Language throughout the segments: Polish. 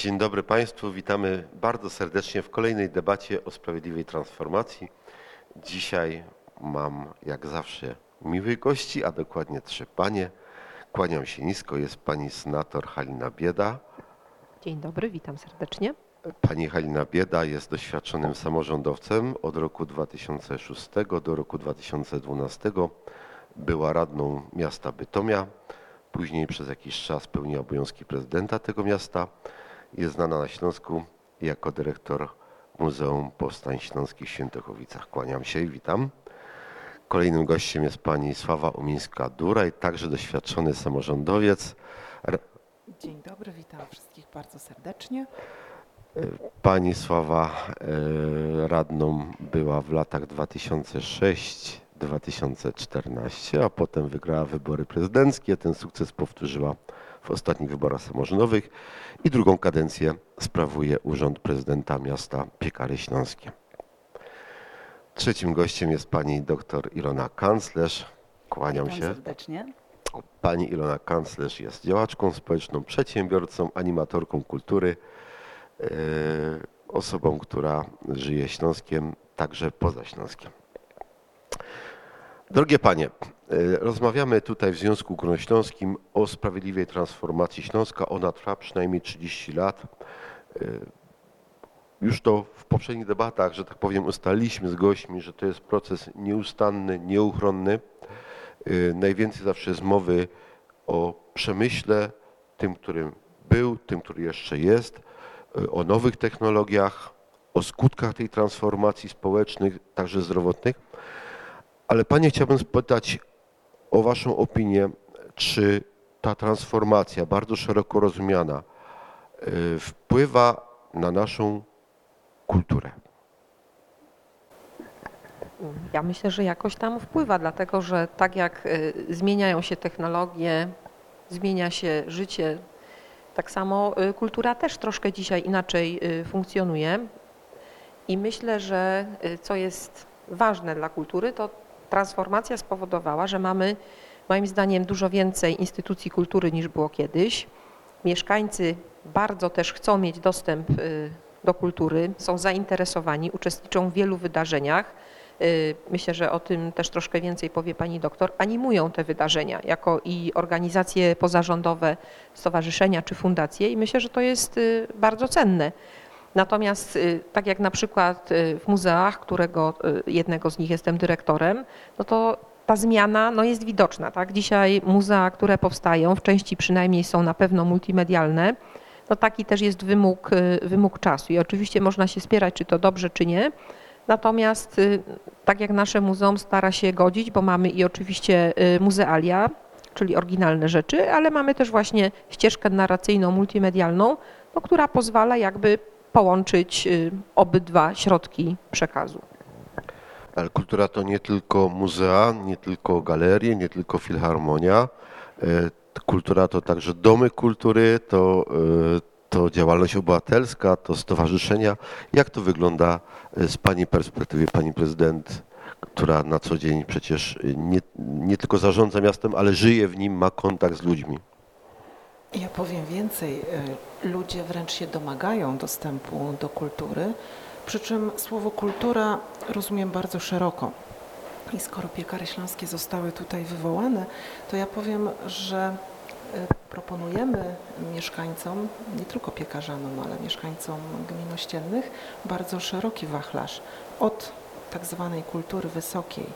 Dzień dobry Państwu, witamy bardzo serdecznie w kolejnej debacie o sprawiedliwej transformacji. Dzisiaj mam jak zawsze miłych gości, a dokładnie trzy panie. Kłaniam się nisko, jest pani senator Halina Bieda. Dzień dobry, witam serdecznie. Pani Halina Bieda jest doświadczonym samorządowcem od roku 2006 do roku 2012. Była radną miasta Bytomia, później przez jakiś czas pełniła obowiązki prezydenta tego miasta. Jest znana na Śląsku jako dyrektor Muzeum Powstań Śląskich w Świętochowicach. Kłaniam się i witam. Kolejnym gościem jest pani Sława Umińska-Duraj, także doświadczony samorządowiec. Dzień dobry, witam wszystkich bardzo serdecznie. Pani Sława e, radną była w latach 2006-2014, a potem wygrała wybory prezydenckie. Ten sukces powtórzyła w ostatnich wyborach samorządowych i drugą kadencję sprawuje Urząd Prezydenta Miasta Piekary Śląskie. Trzecim gościem jest pani dr Ilona Kanclerz. Kłaniam Witam się. serdecznie. Pani Ilona Kanclerz jest działaczką społeczną, przedsiębiorcą, animatorką kultury, e, osobą, która żyje Śląskiem, także poza Śląskiem. Drogie Panie, rozmawiamy tutaj w Związku Górnośląskim o sprawiedliwej transformacji Śląska. Ona trwa przynajmniej 30 lat. E, Już to w poprzednich debatach, że tak powiem, ustaliliśmy z gośćmi, że to jest proces nieustanny, nieuchronny. Y, Najwięcej zawsze jest mowy o przemyśle, tym, którym był, tym, który jeszcze jest, o nowych technologiach, o skutkach tej transformacji społecznych, także zdrowotnych. Ale Panie chciałbym spytać o Waszą opinię, czy ta transformacja, bardzo szeroko rozumiana, y, wpływa na naszą kulturę. Ja myślę, że jakoś tam wpływa, dlatego że tak jak y, zmieniają się technologie, zmienia się życie, tak samo y, kultura też troszkę dzisiaj inaczej funkcjonuje. I myślę, że co jest ważne dla kultury, to transformacja spowodowała, że mamy moim zdaniem dużo więcej instytucji kultury niż było kiedyś. Mieszkańcy bardzo też chcą mieć dostęp y, do kultury, są zainteresowani, uczestniczą w wielu wydarzeniach. Y, Myślę, że o tym też troszkę więcej powie pani doktor. Animują te wydarzenia jako i organizacje pozarządowe, stowarzyszenia czy fundacje i myślę, że to jest y, bardzo cenne. Natomiast y, tak jak na przykład y, w muzeach, którego y, jednego z nich jestem dyrektorem, no to ta zmiana no, jest widoczna. Tak? Dzisiaj muzea, które powstają, w części przynajmniej są na pewno multimedialne, no taki też jest wymóg, wymóg czasu i oczywiście można się spierać, czy to dobrze, czy nie. Natomiast tak jak nasze muzeum stara się godzić, bo mamy i oczywiście muzealia, czyli oryginalne rzeczy, ale mamy też właśnie ścieżkę narracyjną, multimedialną, no, która pozwala jakby połączyć y, obydwa środki przekazu. Ale kultura to nie tylko muzea, nie tylko galerie, nie tylko filharmonia. E, Kultura to także domy kultury, to, e, to działalność obywatelska, to stowarzyszenia. Jak to wygląda e, z Pani perspektywy, Pani prezydent, która na co dzień przecież nie, nie tylko zarządza miastem, ale żyje w nim, ma kontakt z ludźmi? Ja powiem więcej. y, Ludzie wręcz się domagają dostępu do kultury, przy czym słowo kultura rozumiem bardzo szeroko. I skoro piekary śląskie zostały tutaj wywołane, to ja powiem, że y, proponujemy mieszkańcom, nie tylko piekarzanom, ale mieszkańcom gmin ościennych, bardzo szeroki wachlarz od tak zwanej kultury wysokiej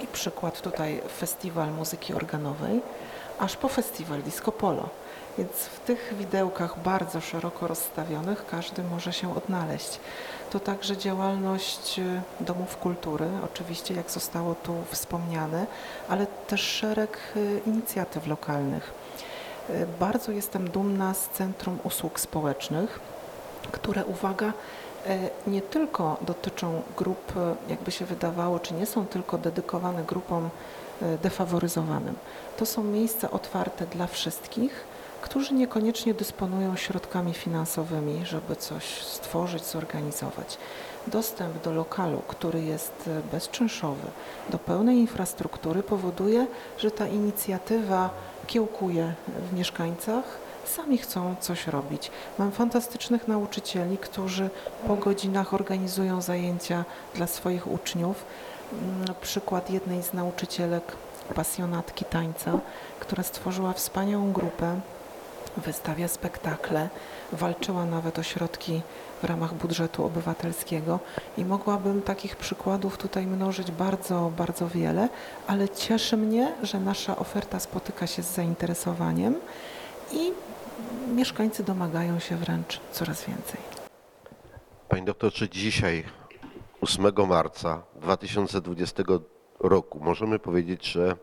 i przykład tutaj festiwal muzyki organowej, aż po festiwal disco polo. Więc w tych widełkach bardzo szeroko rozstawionych każdy może się odnaleźć. To także działalność y, domów kultury, oczywiście jak zostało tu wspomniane, ale też szereg y, inicjatyw lokalnych. Y, Bardzo jestem dumna z Centrum Usług Społecznych, które, uwaga, nie tylko dotyczą grup, jakby się wydawało, czy nie są tylko dedykowane grupom defaworyzowanym. To są miejsca otwarte dla wszystkich, którzy niekoniecznie dysponują środkami finansowymi, żeby coś stworzyć, zorganizować. Dostęp do lokalu, który jest e, bezczynszowy, do pełnej infrastruktury powoduje, że ta inicjatywa kiełkuje w mieszkańcach, sami chcą coś robić. Mam fantastycznych nauczycieli, którzy po godzinach organizują zajęcia dla swoich uczniów. Przykład jednej z nauczycielek, pasjonatki tańca, która stworzyła wspaniałą grupę, wystawia spektakle, walczyła nawet o środki w ramach budżetu obywatelskiego i mogłabym takich przykładów tutaj mnożyć bardzo, bardzo wiele, ale cieszy mnie, że nasza oferta spotyka się z zainteresowaniem i mieszkańcy domagają się wręcz coraz więcej. Pani doktor, czy dzisiaj, 8 marca 2020 roku, możemy powiedzieć, że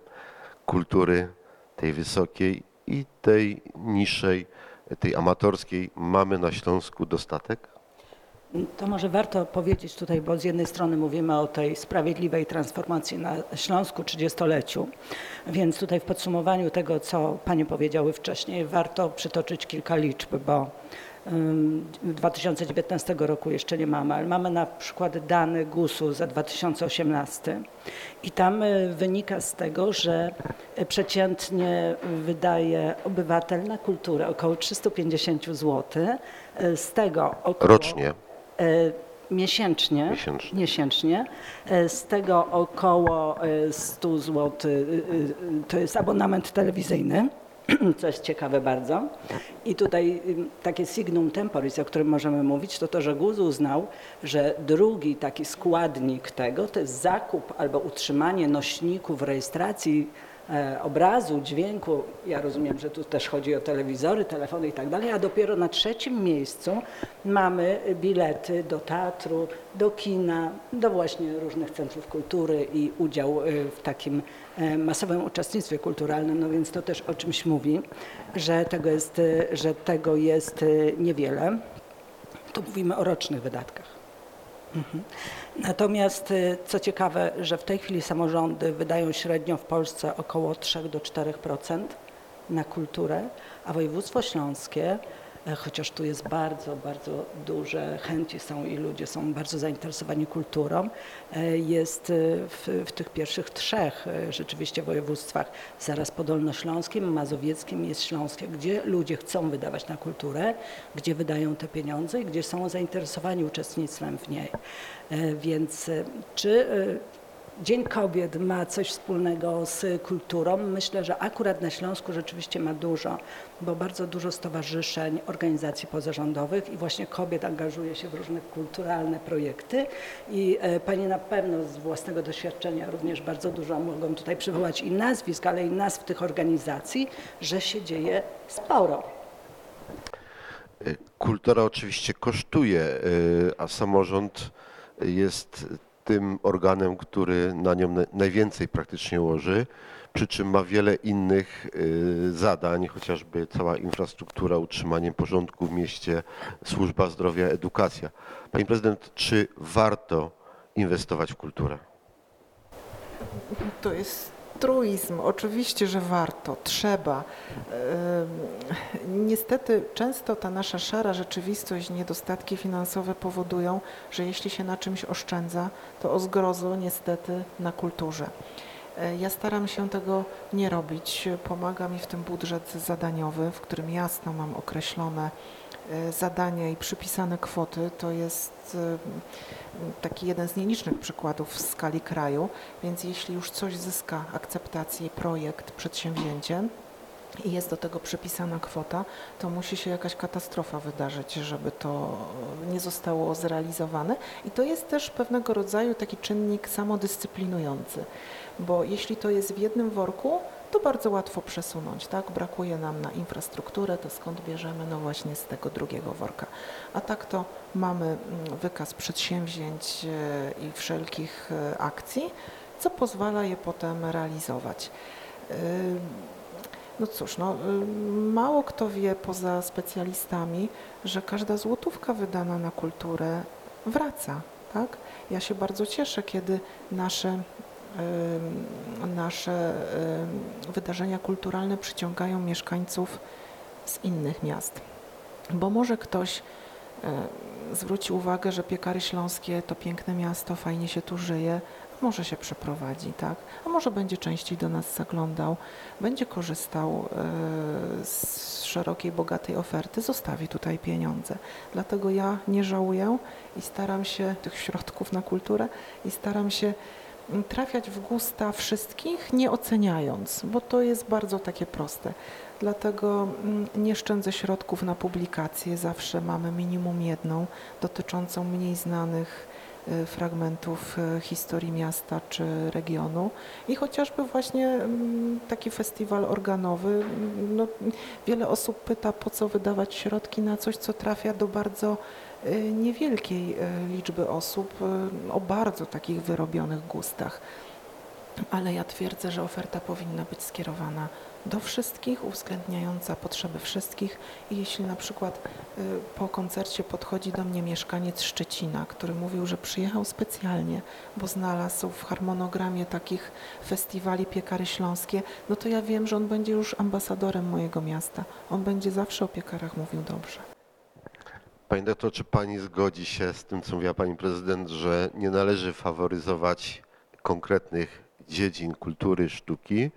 kultury tej wysokiej i tej niższej, tej amatorskiej mamy na Śląsku dostatek? To może warto powiedzieć tutaj, bo z jednej strony mówimy o tej sprawiedliwej transformacji na Śląsku 30-leciu, więc tutaj w podsumowaniu tego, co Panie powiedziały wcześniej, warto przytoczyć kilka liczb, bo 2019 roku jeszcze nie mamy, ale mamy na przykład dane GUS-u za 2018 i tam y, wynika z tego, że y, przeciętnie wydaje obywatel na kulturę około 350 zł, y, z tego około... Rocznie. Miesięcznie, Miesięcznie. miesięcznie. Z tego około e, 100 zł to jest abonament telewizyjny, co jest ciekawe bardzo. I tutaj takie signum temporis, o którym możemy mówić, to to, że GUS uznał, że drugi taki składnik tego to jest zakup albo utrzymanie nośników rejestracji e, obrazu, dźwięku. Ja rozumiem, że tu też chodzi o telewizory, telefony i tak dalej, a dopiero na trzecim miejscu mamy bilety do teatru, do kina, do właśnie różnych centrów kultury i udział e, w takim masowym uczestnictwie kulturalnym, no więc to też o czymś mówi, że tego jest, e, że tego jest e, niewiele. Tu mówimy o rocznych wydatkach. Mhm. Natomiast co ciekawe, że w tej chwili samorządy wydają średnio w Polsce około 3 do 4% na kulturę, a województwo śląskie, e, chociaż tu jest bardzo, bardzo duże chęci są i ludzie są bardzo zainteresowani kulturą, e, jest y, w, w tych pierwszych trzech e, rzeczywiście województwach, zaraz po Dolnośląskim, Mazowieckim jest Śląskie, gdzie ludzie chcą wydawać na kulturę, gdzie wydają te pieniądze i gdzie są zainteresowani uczestnictwem w niej. E, Więc e, czy e, Dzień Kobiet ma coś wspólnego z kulturą? Myślę, że akurat na Śląsku rzeczywiście ma dużo, bo bardzo dużo stowarzyszeń, organizacji pozarządowych i właśnie kobiet angażuje się w różne kulturalne projekty i e, Panie na pewno z własnego doświadczenia również bardzo dużo mogą tutaj przywołać i nazwisk, ale i nazw tych organizacji, że się dzieje sporo. Kultura oczywiście kosztuje, y, a samorząd jest tym organem, który na nią na- najwięcej praktycznie łoży, przy czym ma wiele innych y, zadań, chociażby cała infrastruktura, utrzymanie porządku w mieście, służba zdrowia, edukacja. Pani prezydent, czy warto inwestować w kulturę? To jest truizm. Oczywiście, że warto, trzeba. Niestety często ta nasza szara rzeczywistość, niedostatki finansowe powodują, że jeśli się na czymś oszczędza, to o zgrozo niestety na kulturze. E, Ja staram się tego nie robić. Pomaga mi w tym budżet zadaniowy, w którym jasno mam określone zadania i przypisane kwoty. To jest e, taki jeden z nielicznych przykładów w skali kraju, więc jeśli już coś zyska akceptację, projekt, przedsięwzięcie i jest do tego przypisana kwota, to musi się jakaś katastrofa wydarzyć, żeby to nie zostało zrealizowane. I to jest też pewnego rodzaju taki czynnik samodyscyplinujący, bo jeśli to jest w jednym worku, to bardzo łatwo przesunąć, tak? Brakuje nam na infrastrukturę, to skąd bierzemy? No właśnie z tego drugiego worka. A tak to mamy mm, wykaz przedsięwzięć e, i wszelkich e, akcji, co pozwala je potem realizować. Ym, No cóż, no, mało kto wie poza specjalistami, że każda złotówka wydana na kulturę wraca, tak? Ja się bardzo cieszę, kiedy nasze, nasze wydarzenia kulturalne przyciągają mieszkańców z innych miast. Bo może ktoś e, zwróci uwagę, że Piekary Śląskie to piękne miasto, fajnie się tu żyje, może się przeprowadzi, tak? A może będzie częściej do nas zaglądał, będzie korzystał e, z szerokiej, bogatej oferty, zostawi tutaj pieniądze. Dlatego ja nie żałuję i staram się tych środków na kulturę i staram się trafiać w gusta wszystkich, nie oceniając, bo to jest bardzo takie proste. Dlatego mm, nie szczędzę środków na publikacje, zawsze mamy minimum jedną dotyczącą mniej znanych fragmentów y, historii miasta czy regionu i chociażby właśnie mm, taki festiwal organowy. mm, No, wiele osób pyta, po co wydawać środki na coś, co trafia do bardzo y, niewielkiej y, liczby osób y, o bardzo takich wyrobionych gustach. Ale ja twierdzę, że oferta powinna być skierowana do wszystkich, uwzględniająca potrzeby wszystkich. I jeśli na przykład y, po koncercie podchodzi do mnie mieszkaniec Szczecina, który mówił, że przyjechał specjalnie, bo znalazł w harmonogramie takich festiwali piekary śląskie, no to ja wiem, że on będzie już ambasadorem mojego miasta. On będzie zawsze o piekarach mówił dobrze. Pani doktor, czy pani zgodzi się z tym, co mówiła pani prezydent, że nie należy faworyzować konkretnych dziedzin kultury, sztuki?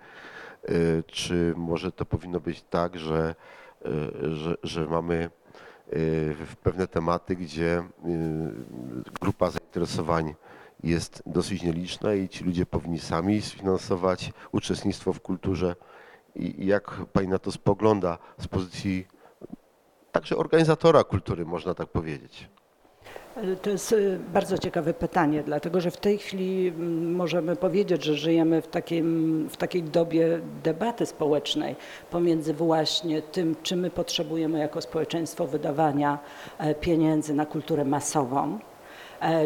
Y, Czy może to powinno być tak, że, y, że, że mamy y, w pewne tematy, gdzie grupa zainteresowań jest dosyć nieliczna i ci ludzie powinni sami sfinansować uczestnictwo w kulturze? I jak pani na to spogląda z pozycji także organizatora kultury, można tak powiedzieć? To jest y, bardzo ciekawe pytanie, dlatego że w tej chwili mm, możemy powiedzieć, że żyjemy w, takim, w takiej dobie debaty społecznej pomiędzy właśnie tym, czy my potrzebujemy jako społeczeństwo wydawania e, pieniędzy na kulturę masową,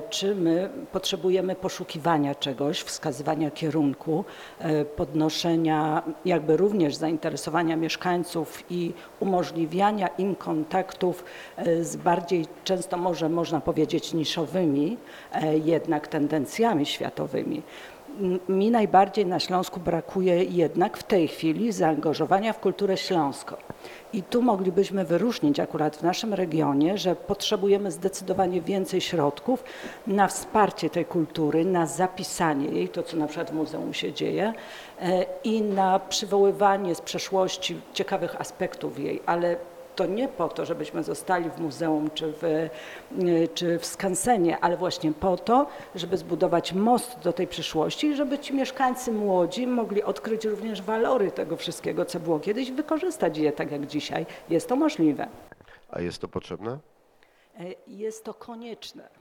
czy my potrzebujemy poszukiwania czegoś, wskazywania kierunku, e, podnoszenia jakby również zainteresowania mieszkańców i umożliwiania im kontaktów e, z bardziej często może można powiedzieć niszowymi e, jednak tendencjami światowymi. Mi najbardziej na Śląsku brakuje jednak w tej chwili zaangażowania w kulturę śląską. I tu moglibyśmy wyróżnić akurat w naszym regionie, że potrzebujemy zdecydowanie więcej środków na wsparcie tej kultury, na zapisanie jej, to co na przykład w muzeum się dzieje, e, i na przywoływanie z przeszłości ciekawych aspektów jej, ale to nie po to, żebyśmy zostali w muzeum czy w, e, czy w skansenie, ale właśnie po to, żeby zbudować most do tej przyszłości i żeby ci mieszkańcy młodzi mogli odkryć również walory tego wszystkiego, co było kiedyś, i wykorzystać je tak jak dzisiaj. Jest to możliwe. A jest to potrzebne? E, Jest to konieczne.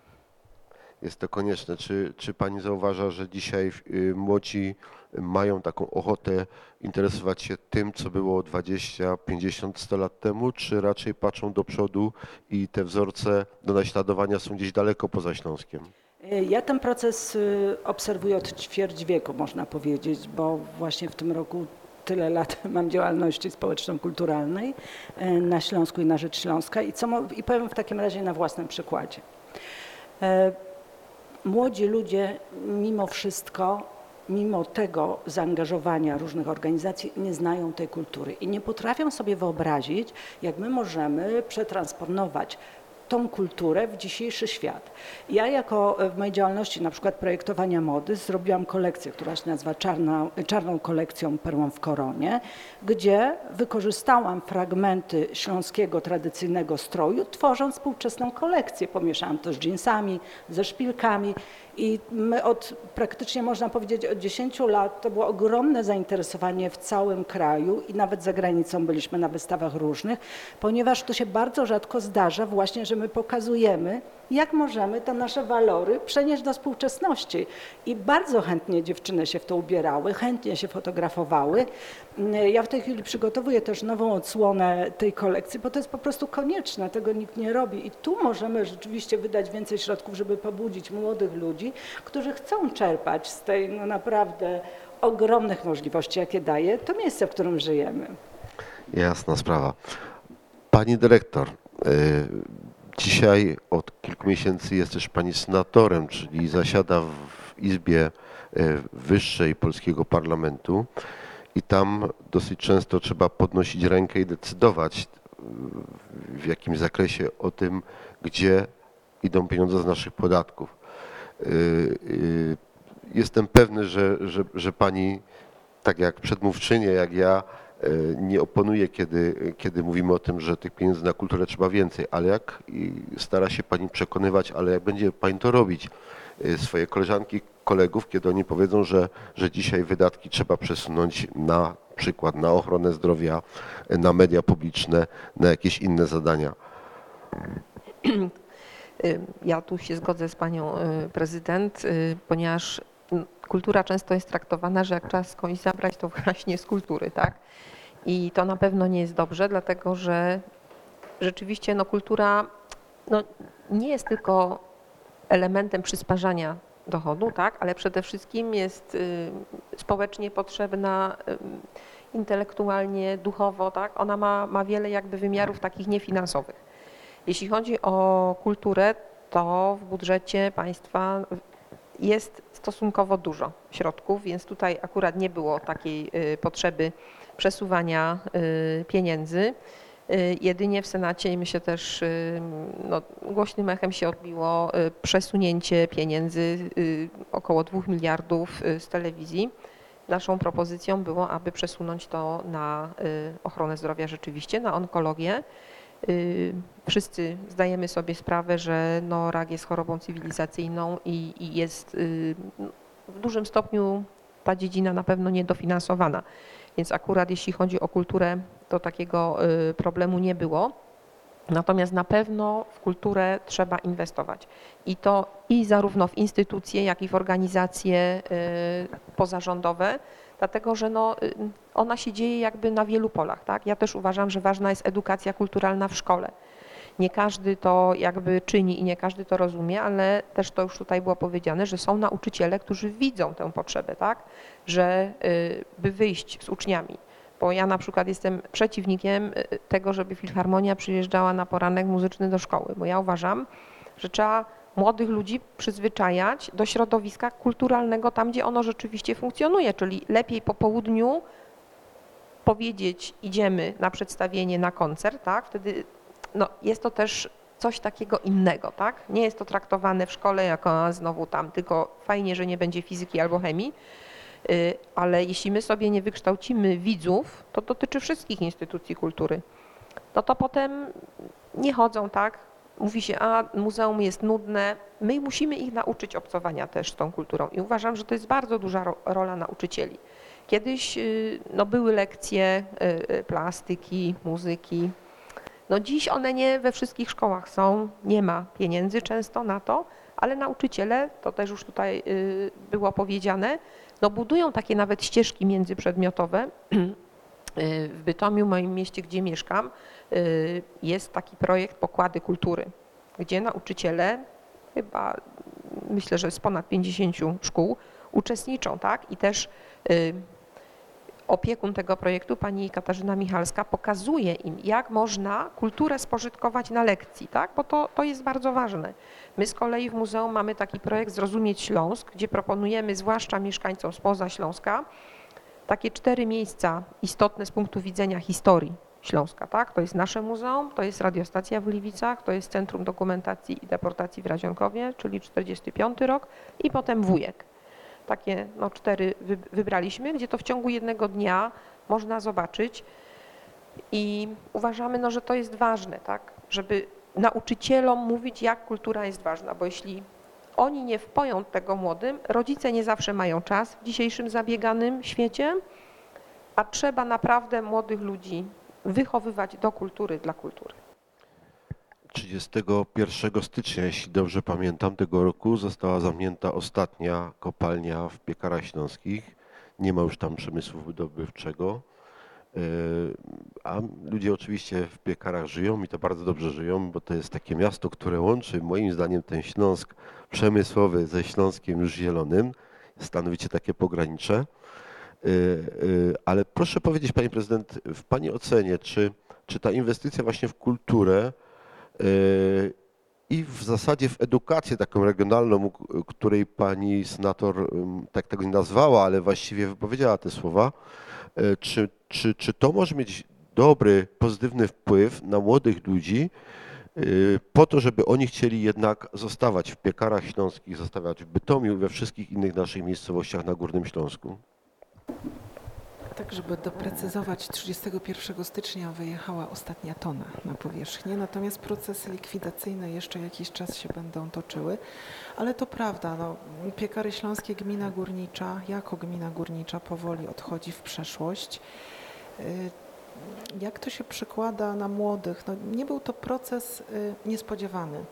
Jest to konieczne. Czy, czy pani zauważa, że dzisiaj y, młodzi mają taką ochotę interesować się tym, co było 20, 50, 100 lat temu, czy raczej patrzą do przodu i te wzorce do naśladowania są gdzieś daleko poza Śląskiem? Ja ten proces y, obserwuję od ćwierć wieku, można powiedzieć, bo właśnie w tym roku tyle lat mam działalności społeczno-kulturalnej e, na Śląsku i na rzecz Śląska i, co, i powiem w takim razie na własnym przykładzie. Młodzi ludzie mimo wszystko, mimo tego zaangażowania różnych organizacji nie znają tej kultury i nie potrafią sobie wyobrazić, jak my możemy przetransponować tą kulturę w dzisiejszy świat. Ja jako e, w mojej działalności na przykład projektowania mody zrobiłam kolekcję, która się nazywa Czarna, Czarną kolekcją Perłą w Koronie, gdzie wykorzystałam fragmenty śląskiego tradycyjnego stroju, tworząc współczesną kolekcję. Pomieszałam to z dżinsami, ze szpilkami i my od praktycznie można powiedzieć od 10 lat to było ogromne zainteresowanie w całym kraju i nawet za granicą byliśmy na wystawach różnych, ponieważ to się bardzo rzadko zdarza właśnie, że my pokazujemy, jak możemy te nasze walory przenieść do współczesności. I bardzo chętnie dziewczyny się w to ubierały, chętnie się fotografowały. Ja w tej chwili przygotowuję też nową odsłonę tej kolekcji, bo to jest po prostu konieczne, tego nikt nie robi. I tu możemy rzeczywiście wydać więcej środków, żeby pobudzić młodych ludzi, którzy chcą czerpać z tej no, naprawdę ogromnych możliwości, jakie daje to miejsce, w którym żyjemy. Jasna sprawa. Pani dyrektor, y, dzisiaj od kilku miesięcy jest też pani senatorem, czyli zasiada w Izbie y, Wyższej Polskiego Parlamentu i tam dosyć często trzeba podnosić rękę i decydować y, w jakimś zakresie o tym, gdzie idą pieniądze z naszych podatków. Y, jestem pewny, że, że, że pani, tak jak przedmówczynie, jak ja, e, nie oponuje, kiedy, kiedy mówimy o tym, że tych pieniędzy na kulturę trzeba więcej, ale jak stara się pani przekonywać, ale jak będzie pani to robić, e, swoje koleżanki, kolegów, kiedy oni powiedzą, że, że dzisiaj wydatki trzeba przesunąć na przykład na ochronę zdrowia, e, na media publiczne, na jakieś inne zadania. Ja tu się zgodzę z panią y, prezydent, ponieważ kultura często jest traktowana, że jak trzeba skądś zabrać, to właśnie z kultury, tak? I to na pewno nie jest dobrze, dlatego że rzeczywiście no, kultura no, nie jest tylko elementem przysparzania dochodu, tak? ale przede wszystkim jest y, społecznie potrzebna, y, intelektualnie, duchowo, tak? Ona ma, ma wiele jakby wymiarów takich niefinansowych. Jeśli chodzi o kulturę, to w budżecie państwa jest stosunkowo dużo środków, więc tutaj akurat nie było takiej y, potrzeby przesuwania y, pieniędzy. Y, Jedynie w Senacie i myślę też y, no, głośnym echem się odbiło przesunięcie pieniędzy około 2 miliardów z telewizji. Naszą propozycją było, aby przesunąć to na ochronę zdrowia rzeczywiście, na onkologię. Wszyscy zdajemy sobie sprawę, że no, rak jest chorobą cywilizacyjną i, i jest w dużym stopniu ta dziedzina na pewno niedofinansowana. Więc akurat jeśli chodzi o kulturę, to takiego y, problemu nie było. Natomiast na pewno w kulturę trzeba inwestować. I to i zarówno w instytucje, jak i w organizacje y, pozarządowe, dlatego że no, y, ona się dzieje jakby na wielu polach. Tak? Ja też uważam, że ważna jest edukacja kulturalna w szkole. Nie każdy to jakby czyni i nie każdy to rozumie, ale też to już tutaj było powiedziane, że są nauczyciele, którzy widzą tę potrzebę, tak? że y, by wyjść z uczniami. Bo ja na przykład jestem przeciwnikiem y, tego, żeby filharmonia przyjeżdżała na poranek muzyczny do szkoły, bo ja uważam, że trzeba młodych ludzi przyzwyczajać do środowiska kulturalnego tam, gdzie ono rzeczywiście funkcjonuje, czyli lepiej po południu powiedzieć idziemy na przedstawienie, na koncert, tak? Wtedy no, jest to też coś takiego innego, tak? Nie jest to traktowane w szkole jako znowu tam, tylko fajnie, że nie będzie fizyki albo chemii, y, ale jeśli my sobie nie wykształcimy widzów, to dotyczy wszystkich instytucji kultury, no to potem nie chodzą, tak? Mówi się, a muzeum jest nudne. My musimy ich nauczyć obcowania też z tą kulturą i uważam, że to jest bardzo duża ro- rola nauczycieli. Kiedyś y, no, były lekcje y, plastyki, muzyki. No dziś one nie we wszystkich szkołach są, nie ma pieniędzy często na to, ale nauczyciele, to też już tutaj y, było powiedziane, no budują takie nawet ścieżki międzyprzedmiotowe. Y, W Bytomiu, moim mieście, gdzie mieszkam, y, jest taki projekt Pokłady Kultury, gdzie nauczyciele, chyba myślę, że z ponad 50 szkół, uczestniczą, tak? I też opiekun tego projektu, pani Katarzyna Michalska, pokazuje im, jak można kulturę spożytkować na lekcji, tak? bo to, to jest bardzo ważne. My z kolei w muzeum mamy taki projekt Zrozumieć Śląsk, gdzie proponujemy zwłaszcza mieszkańcom spoza Śląska takie cztery miejsca istotne z punktu widzenia historii Śląska. Tak? To jest nasze muzeum, to jest radiostacja w Gliwicach, to jest Centrum Dokumentacji i Deportacji w Radzionkowie, czyli 45 rok i potem Wujek takie no, cztery wy- wybraliśmy, gdzie to w ciągu jednego dnia można zobaczyć i uważamy, no, że to jest ważne, tak, żeby nauczycielom mówić, jak kultura jest ważna, bo jeśli oni nie wpoją tego młodym, rodzice nie zawsze mają czas w dzisiejszym zabieganym świecie, a trzeba naprawdę młodych ludzi wychowywać do kultury dla kultury. 31 stycznia, jeśli dobrze pamiętam, tego roku została zamknięta ostatnia kopalnia w Piekarach Śląskich. Nie ma już tam przemysłu wydobywczego. Yy, A ludzie oczywiście w Piekarach żyją i to bardzo dobrze żyją, bo to jest takie miasto, które łączy moim zdaniem ten Śląsk przemysłowy ze Śląskiem już zielonym. Stanowicie takie pogranicze. Yy, yy, Ale proszę powiedzieć, Pani Prezydent, w Pani ocenie, czy, czy ta inwestycja właśnie w kulturę i w zasadzie w edukację taką regionalną, której pani senator tak tego nie nazwała, ale właściwie wypowiedziała te słowa, yy, czy, czy, czy to może mieć dobry, pozytywny wpływ na młodych ludzi, y, po to, żeby oni chcieli jednak zostawać w piekarach śląskich, zostawać w Bytomiu we wszystkich innych naszych miejscowościach na Górnym Śląsku. Tak, żeby doprecyzować, 31 stycznia wyjechała ostatnia tona na powierzchnię, natomiast procesy likwidacyjne jeszcze jakiś czas się będą toczyły, ale to prawda, no, Piekary Śląskie, gmina górnicza, jako gmina górnicza powoli odchodzi w przeszłość. Y, Jak to się przekłada na młodych? No, nie był to proces y, niespodziewany.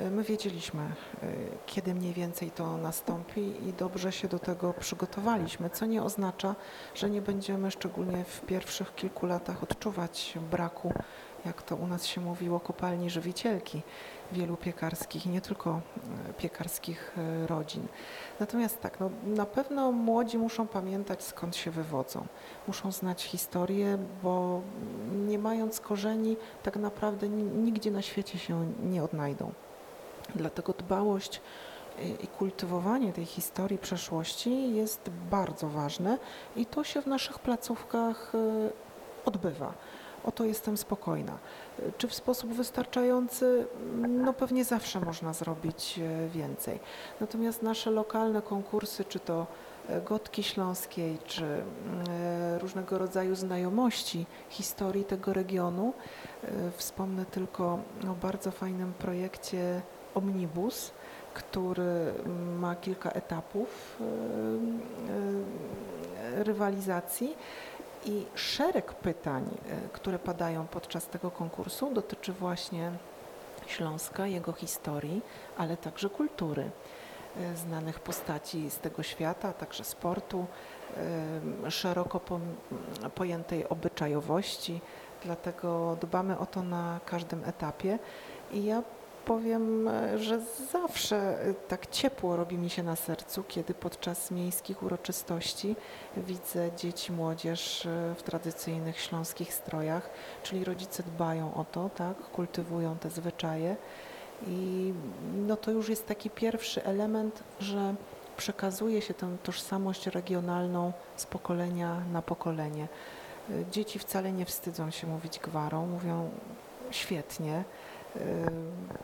Y, My wiedzieliśmy, y, kiedy mniej więcej to nastąpi i dobrze się do tego przygotowaliśmy, co nie oznacza, że nie będziemy szczególnie w pierwszych kilku latach odczuwać braku, jak to u nas się mówiło, kopalni żywicielki wielu piekarskich, nie tylko y, piekarskich rodzin. Natomiast tak, no, na pewno młodzi muszą pamiętać skąd się wywodzą. Muszą znać historię, bo nie mając korzeni, tak naprawdę ni- nigdzie na świecie się nie odnajdą. Dlatego dbałość i- i kultywowanie tej historii przeszłości jest bardzo ważne i to się w naszych placówkach e, odbywa. O to jestem spokojna. Czy w sposób wystarczający? No pewnie zawsze można zrobić e, więcej. Natomiast nasze lokalne konkursy, czy to Gotki Śląskiej, czy różnego rodzaju znajomości historii tego regionu, Wspomnę tylko o bardzo fajnym projekcie Omnibus, który ma kilka etapów e, e, rywalizacji i szereg pytań, e, które padają podczas tego konkursu dotyczy właśnie Śląska, jego historii, ale także kultury znanych postaci z tego świata, także sportu, szeroko pojętej obyczajowości, dlatego dbamy o to na każdym etapie. I ja powiem, że zawsze e, tak ciepło robi mi się na sercu, kiedy podczas miejskich uroczystości widzę dzieci, młodzież e, w tradycyjnych śląskich strojach, czyli rodzice dbają o to, tak, kultywują te zwyczaje. I no to już jest taki pierwszy element, że przekazuje się tę tożsamość regionalną z pokolenia na pokolenie. Y, Dzieci wcale nie wstydzą się mówić gwarą, mówią świetnie, y,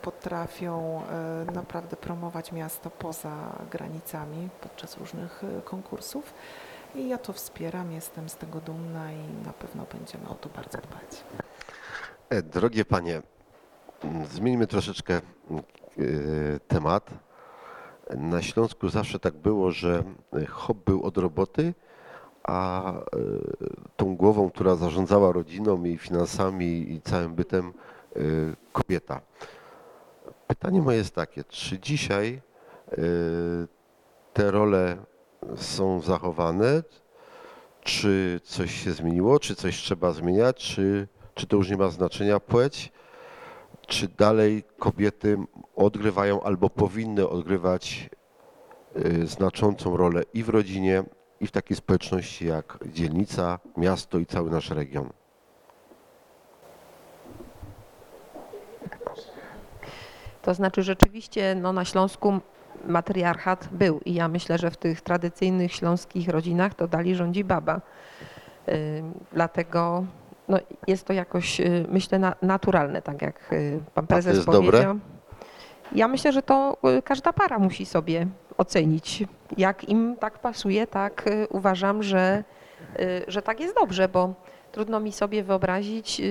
potrafią y, naprawdę promować miasto poza granicami podczas różnych y, konkursów. I ja to wspieram, jestem z tego dumna i na pewno będziemy o to bardzo dbać. E, Drogie panie, zmieńmy troszeczkę temat. Na Śląsku zawsze tak było, że hop był od roboty, a tą głową, która zarządzała rodziną i finansami i całym bytem, kobieta. Pytanie moje jest takie, czy dzisiaj e, te role są zachowane, czy coś się zmieniło, czy coś trzeba zmieniać, czy, czy to już nie ma znaczenia płeć, czy dalej kobiety odgrywają albo powinny odgrywać y, znaczącą rolę i w rodzinie, i w takiej społeczności jak dzielnica, miasto i cały nasz region. To znaczy rzeczywiście no, na Śląsku matriarchat był i ja myślę, że w tych tradycyjnych śląskich rodzinach to dali rządzi baba. Y, Dlatego no, jest to jakoś, y, myślę, na, naturalne, tak jak y, pan prezes dobre? powiedział. Ja myślę, że to każda para musi sobie ocenić. Jak im tak pasuje, tak uważam, że, że tak jest dobrze, bo trudno mi sobie wyobrazić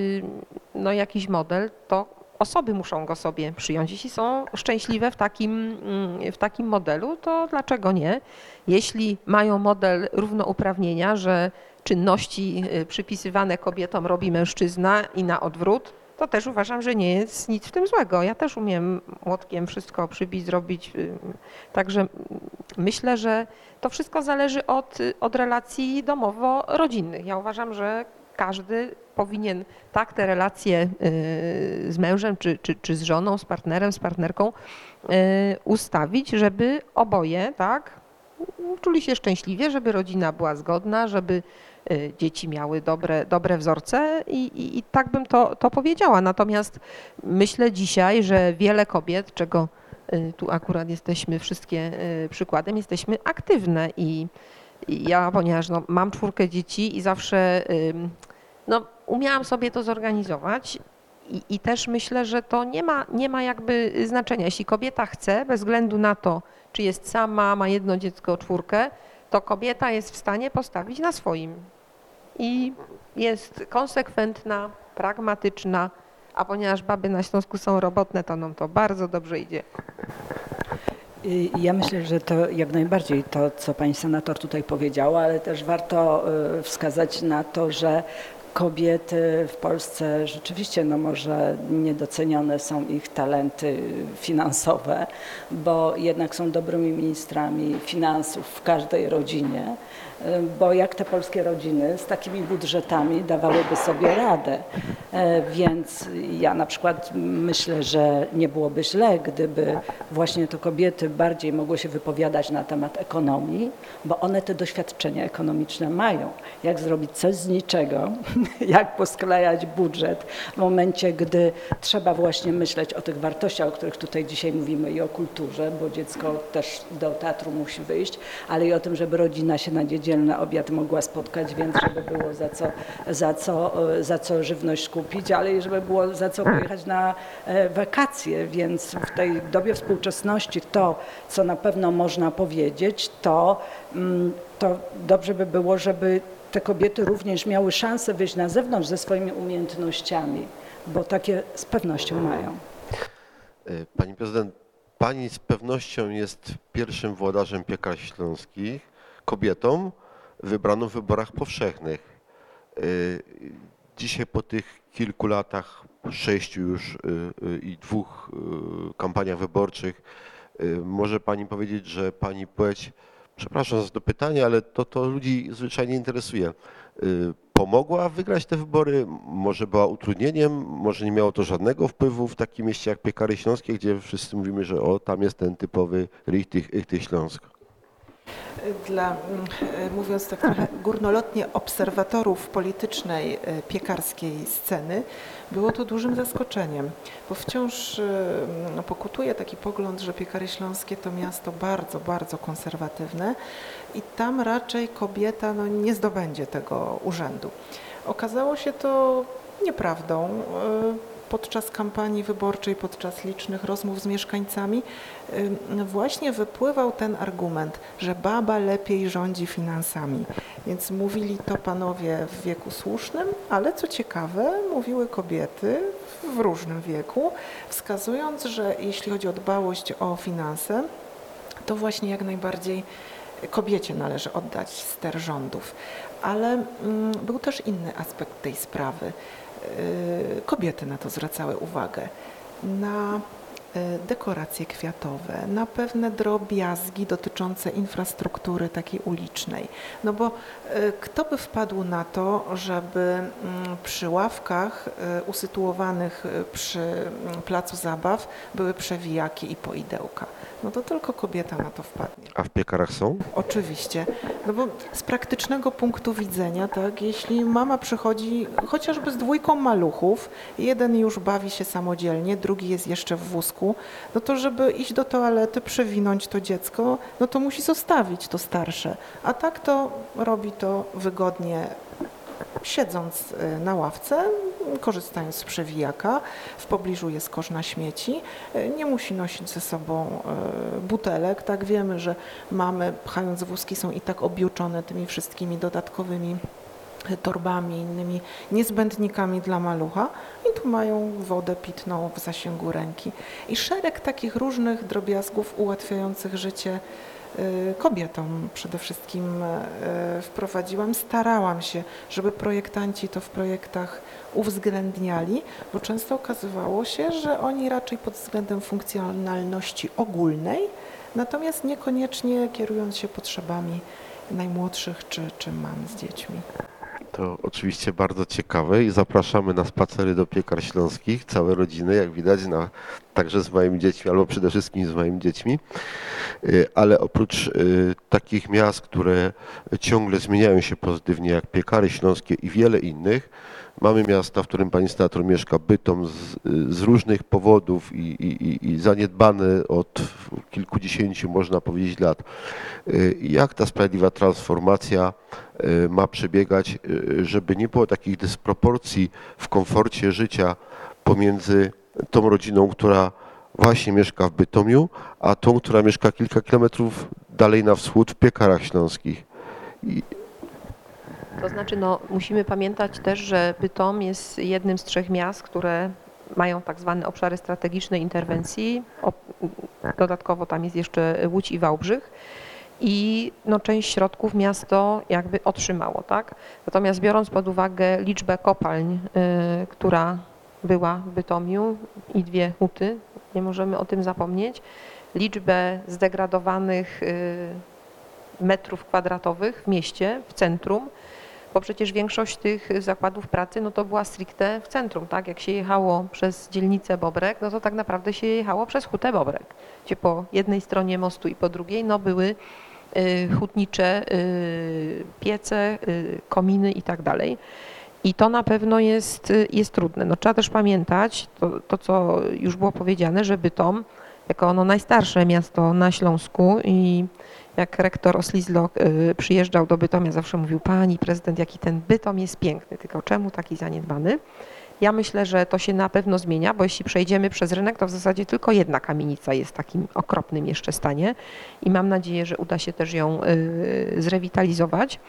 no, jakiś model, to osoby muszą go sobie przyjąć. Jeśli są szczęśliwe w takim, mm, w takim modelu, to dlaczego nie? Jeśli mają model równouprawnienia, że czynności y, przypisywane kobietom robi mężczyzna i na odwrót, to też uważam, że nie jest nic w tym złego. Ja też umiem młotkiem wszystko przybić, zrobić. y, Także myślę, że to wszystko zależy od, y, od relacji domowo-rodzinnych. Ja uważam, że każdy powinien tak te relacje y, z mężem, czy, czy, czy z żoną, z partnerem, z partnerką y, ustawić, żeby oboje, tak, czuli się szczęśliwie, żeby rodzina była zgodna, żeby y, dzieci miały dobre, dobre wzorce i, i, i tak bym to, to powiedziała. Natomiast myślę dzisiaj, że wiele kobiet, czego tu akurat jesteśmy wszystkie przykładem, jesteśmy aktywne i ja, ponieważ no, mam czwórkę dzieci i zawsze no, umiałam sobie to zorganizować I, I też myślę, że to nie ma, nie ma jakby znaczenia. Jeśli kobieta chce, bez względu na to, czy jest sama, ma jedno dziecko, czwórkę, to kobieta jest w stanie postawić na swoim. I jest konsekwentna, pragmatyczna, a ponieważ baby na Śląsku są robotne, to nam to bardzo dobrze idzie. I Ja myślę, że to jak najbardziej to, co pani senator tutaj powiedziała, ale też warto y, wskazać na to, że kobiety w Polsce rzeczywiście, no może niedocenione są ich talenty finansowe, bo jednak są dobrymi ministrami finansów w każdej rodzinie, bo jak te polskie rodziny z takimi budżetami dawałyby sobie radę. E, Więc ja na przykład myślę, że nie byłoby źle, gdyby właśnie to kobiety bardziej mogły się wypowiadać na temat ekonomii, bo one te doświadczenia ekonomiczne mają. Jak zrobić coś z niczego, jak posklejać budżet w momencie, gdy trzeba właśnie myśleć o tych wartościach, o których tutaj dzisiaj mówimy i o kulturze, bo dziecko też do teatru musi wyjść, ale i o tym, żeby rodzina się na niedzielny obiad mogła spotkać, więc żeby było za co, za co, e, za co żywność kupić, ale i żeby było za co pojechać na e, wakacje, więc w tej dobie współczesności to, co na pewno można powiedzieć, to, mm, to dobrze by było, żeby te kobiety również miały szansę wyjść na zewnątrz ze swoimi umiejętnościami, bo takie z pewnością mają. Y, Pani prezydent, pani z pewnością jest pierwszym włodarzem piekar śląskich, kobietą wybraną w wyborach powszechnych. Y, Dzisiaj po tych kilku latach, sześciu już y, i dwóch kampaniach wyborczych, może pani powiedzieć, że pani płeć, przepraszam za to pytanie, ale to, to ludzi zwyczajnie interesuje, y, pomogła wygrać te wybory? Może była utrudnieniem? Może nie miało to żadnego wpływu w takim mieście jak Piekary Śląskie, gdzie wszyscy mówimy, że o, tam jest ten typowy Richtych, Śląsk. Dla, mm, e, mówiąc tak trochę górnolotnie, obserwatorów politycznej e, piekarskiej sceny, było to dużym zaskoczeniem, bo wciąż e, no, pokutuje taki pogląd, że Piekary Śląskie to miasto bardzo, bardzo konserwatywne i tam raczej kobieta no, nie zdobędzie tego urzędu. Okazało się to nieprawdą. Podczas kampanii wyborczej, podczas licznych rozmów z mieszkańcami, właśnie wypływał ten argument, że baba lepiej rządzi finansami. Więc mówili to panowie w wieku słusznym, ale co ciekawe, mówiły kobiety w różnym wieku, wskazując, że jeśli chodzi o dbałość o finanse, to właśnie jak najbardziej kobiecie należy oddać ster rządów. Ale mm, był też inny aspekt tej sprawy. Y, Kobiety na to zwracały uwagę. Na dekoracje kwiatowe, na pewne drobiazgi dotyczące infrastruktury takiej ulicznej. No bo y, kto by wpadł na to, żeby mm, przy ławkach y, usytuowanych przy mm, placu zabaw były przewijaki i poidełka? No to tylko kobieta na to wpadnie. A w piekarach są? Oczywiście, no bo z praktycznego punktu widzenia, tak, jeśli mama przychodzi chociażby z dwójką maluchów, jeden już bawi się samodzielnie, drugi jest jeszcze w wózku, no to żeby iść do toalety, przewinąć to dziecko, no to musi zostawić to starsze, a tak to robi to wygodnie siedząc y, na ławce, korzystając z przewijaka, w pobliżu jest kosz na śmieci, y, nie musi nosić ze sobą y, butelek, tak wiemy, że mamy pchając wózki są i tak objuczone tymi wszystkimi dodatkowymi torbami, innymi niezbędnikami dla malucha i tu mają wodę pitną w zasięgu ręki. I szereg takich różnych drobiazgów ułatwiających życie y, kobietom przede wszystkim y, wprowadziłam. Starałam się, żeby projektanci to w projektach uwzględniali, bo często okazywało się, że oni raczej pod względem funkcjonalności ogólnej, natomiast niekoniecznie kierując się potrzebami najmłodszych czy, czy mam z dziećmi. To oczywiście bardzo ciekawe i zapraszamy na spacery do piekar śląskich, całe rodziny, jak widać, na, także z moimi dziećmi, albo przede wszystkim z moimi dziećmi. Y, Ale oprócz y, takich miast, które ciągle zmieniają się pozytywnie, jak piekary śląskie i wiele innych, mamy miasta, w którym pani senator mieszka, Bytom z, z różnych powodów i, i, i- zaniedbane od kilkudziesięciu, można powiedzieć, lat. Y, Jak ta sprawiedliwa transformacja y, ma przebiegać, y, żeby nie było takich dysproporcji w komforcie życia pomiędzy tą rodziną, która właśnie mieszka w Bytomiu, a tą, która mieszka kilka kilometrów dalej na wschód w Piekarach Śląskich. I To znaczy, no, musimy pamiętać też, że Bytom jest jednym z trzech miast, które mają tak zwane obszary strategicznej interwencji. Dodatkowo tam jest jeszcze Łódź i Wałbrzych. I no, część środków miasto jakby otrzymało, tak? Natomiast biorąc pod uwagę liczbę kopalń, y, która była w Bytomiu i dwie huty, nie możemy o tym zapomnieć, liczbę zdegradowanych y, metrów kwadratowych w mieście, w centrum, bo przecież większość tych zakładów pracy no to była stricte w centrum, tak? Jak się jechało przez dzielnicę Bobrek, no to tak naprawdę się jechało przez hutę Bobrek, gdzie po jednej stronie mostu i po drugiej no były y, hutnicze y, piece, y, kominy i tak dalej. I to na pewno jest, jest trudne. No, trzeba też pamiętać to, to, co już było powiedziane, że Bytom, jako ono najstarsze miasto na Śląsku i jak rektor Oslizlok y, przyjeżdżał do Bytomia, zawsze mówił, pani prezydent, jaki ten Bytom jest piękny, tylko czemu taki zaniedbany? Ja myślę, że to się na pewno zmienia, bo jeśli przejdziemy przez rynek, to w zasadzie tylko jedna kamienica jest w takim okropnym jeszcze stanie i mam nadzieję, że uda się też ją y, zrewitalizować.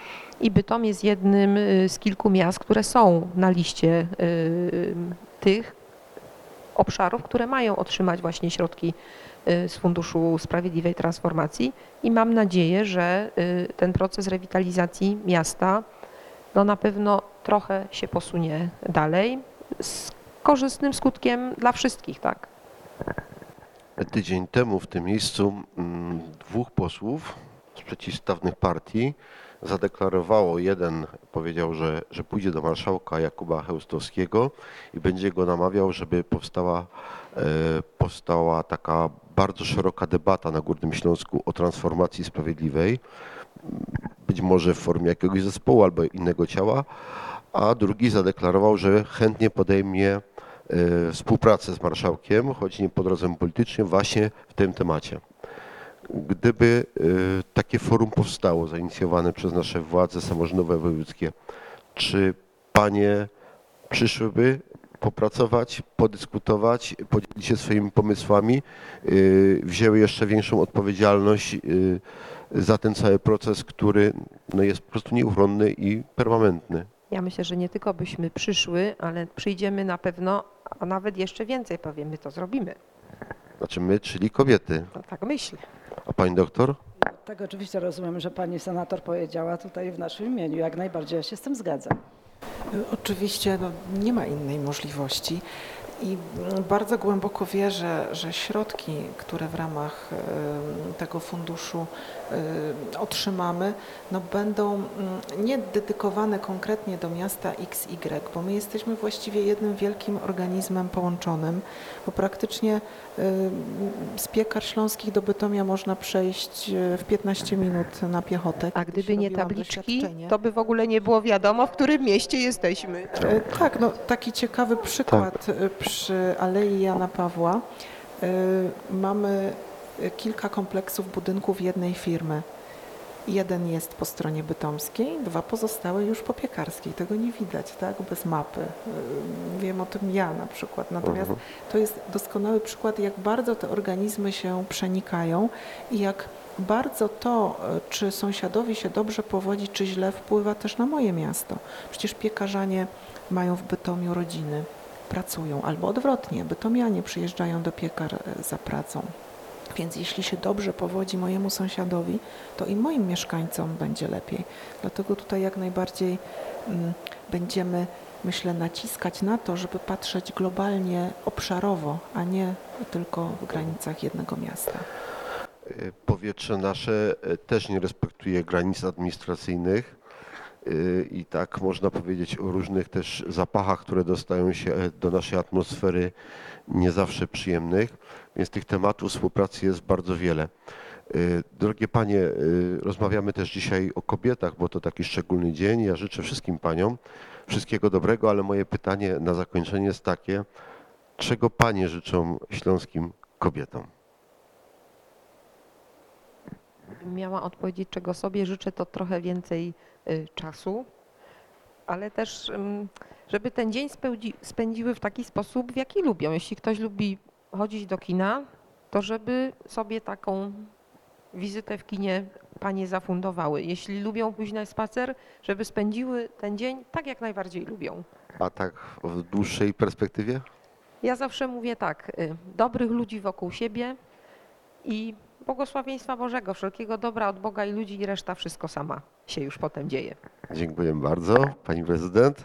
I Bytom jest jednym y, z kilku miast, które są na liście tych obszarów, które mają otrzymać właśnie środki y, z Funduszu Sprawiedliwej Transformacji i mam nadzieję, że y, ten proces rewitalizacji miasta no na pewno trochę się posunie dalej z korzystnym skutkiem dla wszystkich, tak? Tydzień temu w tym miejscu mm, dwóch posłów z przeciwstawnych partii zadeklarowało, jeden powiedział, że, że pójdzie do marszałka Jakuba Chełstowskiego i będzie go namawiał, żeby powstała, e, powstała taka bardzo szeroka debata na Górnym Śląsku o transformacji sprawiedliwej, być może w formie jakiegoś zespołu albo innego ciała, a drugi zadeklarował, że chętnie podejmie e, współpracę z marszałkiem, choć nie po drodze politycznej, właśnie w tym temacie. Gdyby e, takie forum powstało, zainicjowane przez nasze władze samorządowe wojewódzkie, czy panie przyszłyby popracować, podyskutować, podzielić się swoimi pomysłami, e, wzięły jeszcze większą odpowiedzialność e, za ten cały proces, który no, jest po prostu nieuchronny i permanentny. Ja myślę, że nie tylko byśmy przyszły, ale przyjdziemy na pewno, a nawet jeszcze więcej powiem, my to zrobimy. Znaczy my, czyli kobiety. No, tak myślę. A pani doktor? Tak oczywiście rozumiem, że pani senator powiedziała tutaj w naszym imieniu. Jak najbardziej ja się z tym zgadzam. Oczywiście no, nie ma innej możliwości i mm, bardzo głęboko wierzę, że środki, które w ramach tego funduszu otrzymamy, no, będą mm, nie dedykowane konkretnie do miasta XY, bo my jesteśmy właściwie jednym wielkim organizmem połączonym, bo praktycznie em, z piekar śląskich do Bytomia można przejść e, w 15 minut na piechotę. A gdyby nie tabliczki, to by w ogóle nie było wiadomo, w którym mieście jesteśmy. E, Tak, no taki ciekawy przykład e, przy Alei Jana Pawła. Mamy kilka kompleksów budynków jednej firmy. Jeden jest po stronie bytomskiej, dwa pozostałe już po piekarskiej. Tego nie widać, tak, bez mapy. E, Wiem o tym ja na przykład. Natomiast to jest doskonały przykład, jak bardzo te organizmy się przenikają i jak bardzo to, e, czy sąsiadowi się dobrze powodzi, czy źle, wpływa też na moje miasto. Przecież piekarzanie mają w Bytomiu rodziny, pracują, albo odwrotnie, bytomianie przyjeżdżają do piekar e, za pracą. Więc jeśli się dobrze powodzi mojemu sąsiadowi, to i moim mieszkańcom będzie lepiej. Dlatego tutaj jak najbardziej mm, będziemy, myślę, naciskać na to, żeby patrzeć globalnie, obszarowo, a nie tylko w granicach jednego miasta. Powietrze nasze y, też nie respektuje granic administracyjnych i tak można powiedzieć o różnych też zapachach, które dostają się do naszej atmosfery, nie zawsze przyjemnych, więc tych tematów współpracy jest bardzo wiele. Y, Drogie panie, y, rozmawiamy też dzisiaj o kobietach, bo to taki szczególny dzień. Ja życzę wszystkim paniom wszystkiego dobrego, ale moje pytanie na zakończenie jest takie, czego panie życzą śląskim kobietom? Miała odpowiedzieć, czego sobie życzę, to trochę więcej y, czasu, ale też żeby ten dzień spełdzi, spędziły w taki sposób, w jaki lubią. Jeśli ktoś lubi chodzić do kina, to żeby sobie taką wizytę w kinie panie zafundowały. Jeśli lubią pójść na spacer, żeby spędziły ten dzień tak, jak najbardziej lubią. A tak w dłuższej perspektywie? Ja zawsze mówię tak, y, dobrych ludzi wokół siebie i błogosławieństwa Bożego, wszelkiego dobra od Boga i ludzi i reszta wszystko sama się już potem dzieje. Dziękuję bardzo. Pani prezydent?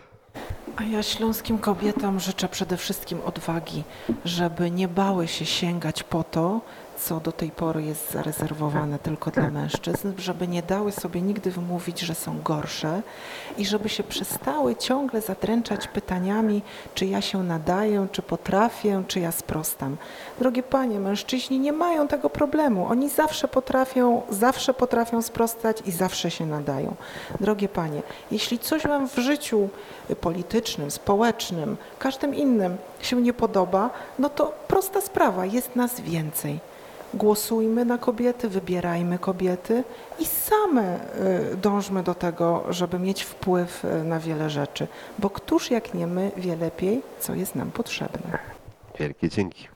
A ja śląskim kobietom życzę przede wszystkim odwagi, żeby nie bały się sięgać po to, co do tej pory jest zarezerwowane tylko dla mężczyzn, żeby nie dały sobie nigdy wmówić, że są gorsze i żeby się przestały ciągle zadręczać pytaniami, czy ja się nadaję, czy potrafię, czy ja sprostam. Drogie panie, mężczyźni nie mają tego problemu. Oni zawsze potrafią, zawsze potrafią sprostać i zawsze się nadają. Drogie panie, jeśli coś wam w życiu politycznym, społecznym, każdym innym się nie podoba, no to prosta sprawa, jest nas więcej. Głosujmy na kobiety, wybierajmy kobiety i same y, dążmy do tego, żeby mieć wpływ y, na wiele rzeczy, bo któż jak nie my wie lepiej, co jest nam potrzebne. Wielkie dzięki.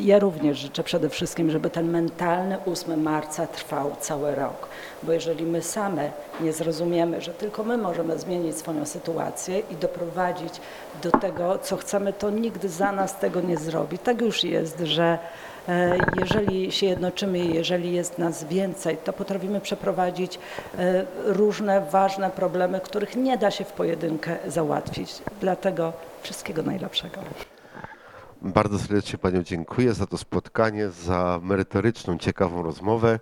Ja również życzę przede wszystkim, żeby ten mentalny 8 marca trwał cały rok, bo jeżeli my same nie zrozumiemy, że tylko my możemy zmienić swoją sytuację i doprowadzić do tego, co chcemy, to nigdy za nas tego nie zrobi. Tak już jest, że e, jeżeli się jednoczymy, jeżeli jest nas więcej, to potrafimy przeprowadzić e, różne ważne problemy, których nie da się w pojedynkę załatwić. Dlatego wszystkiego najlepszego. Bardzo serdecznie Panią dziękuję za to spotkanie, za merytoryczną, ciekawą rozmowę.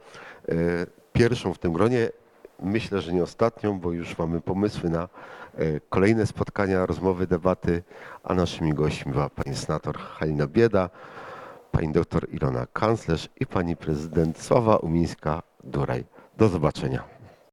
E, Pierwszą w tym gronie, myślę, że nie ostatnią, bo już mamy pomysły na e, kolejne spotkania, rozmowy, debaty, a naszymi gośćmi była Pani senator Halina Bieda, Pani doktor Ilona Kanclerz i Pani prezydent Sława Umińska-Duraj. Do zobaczenia.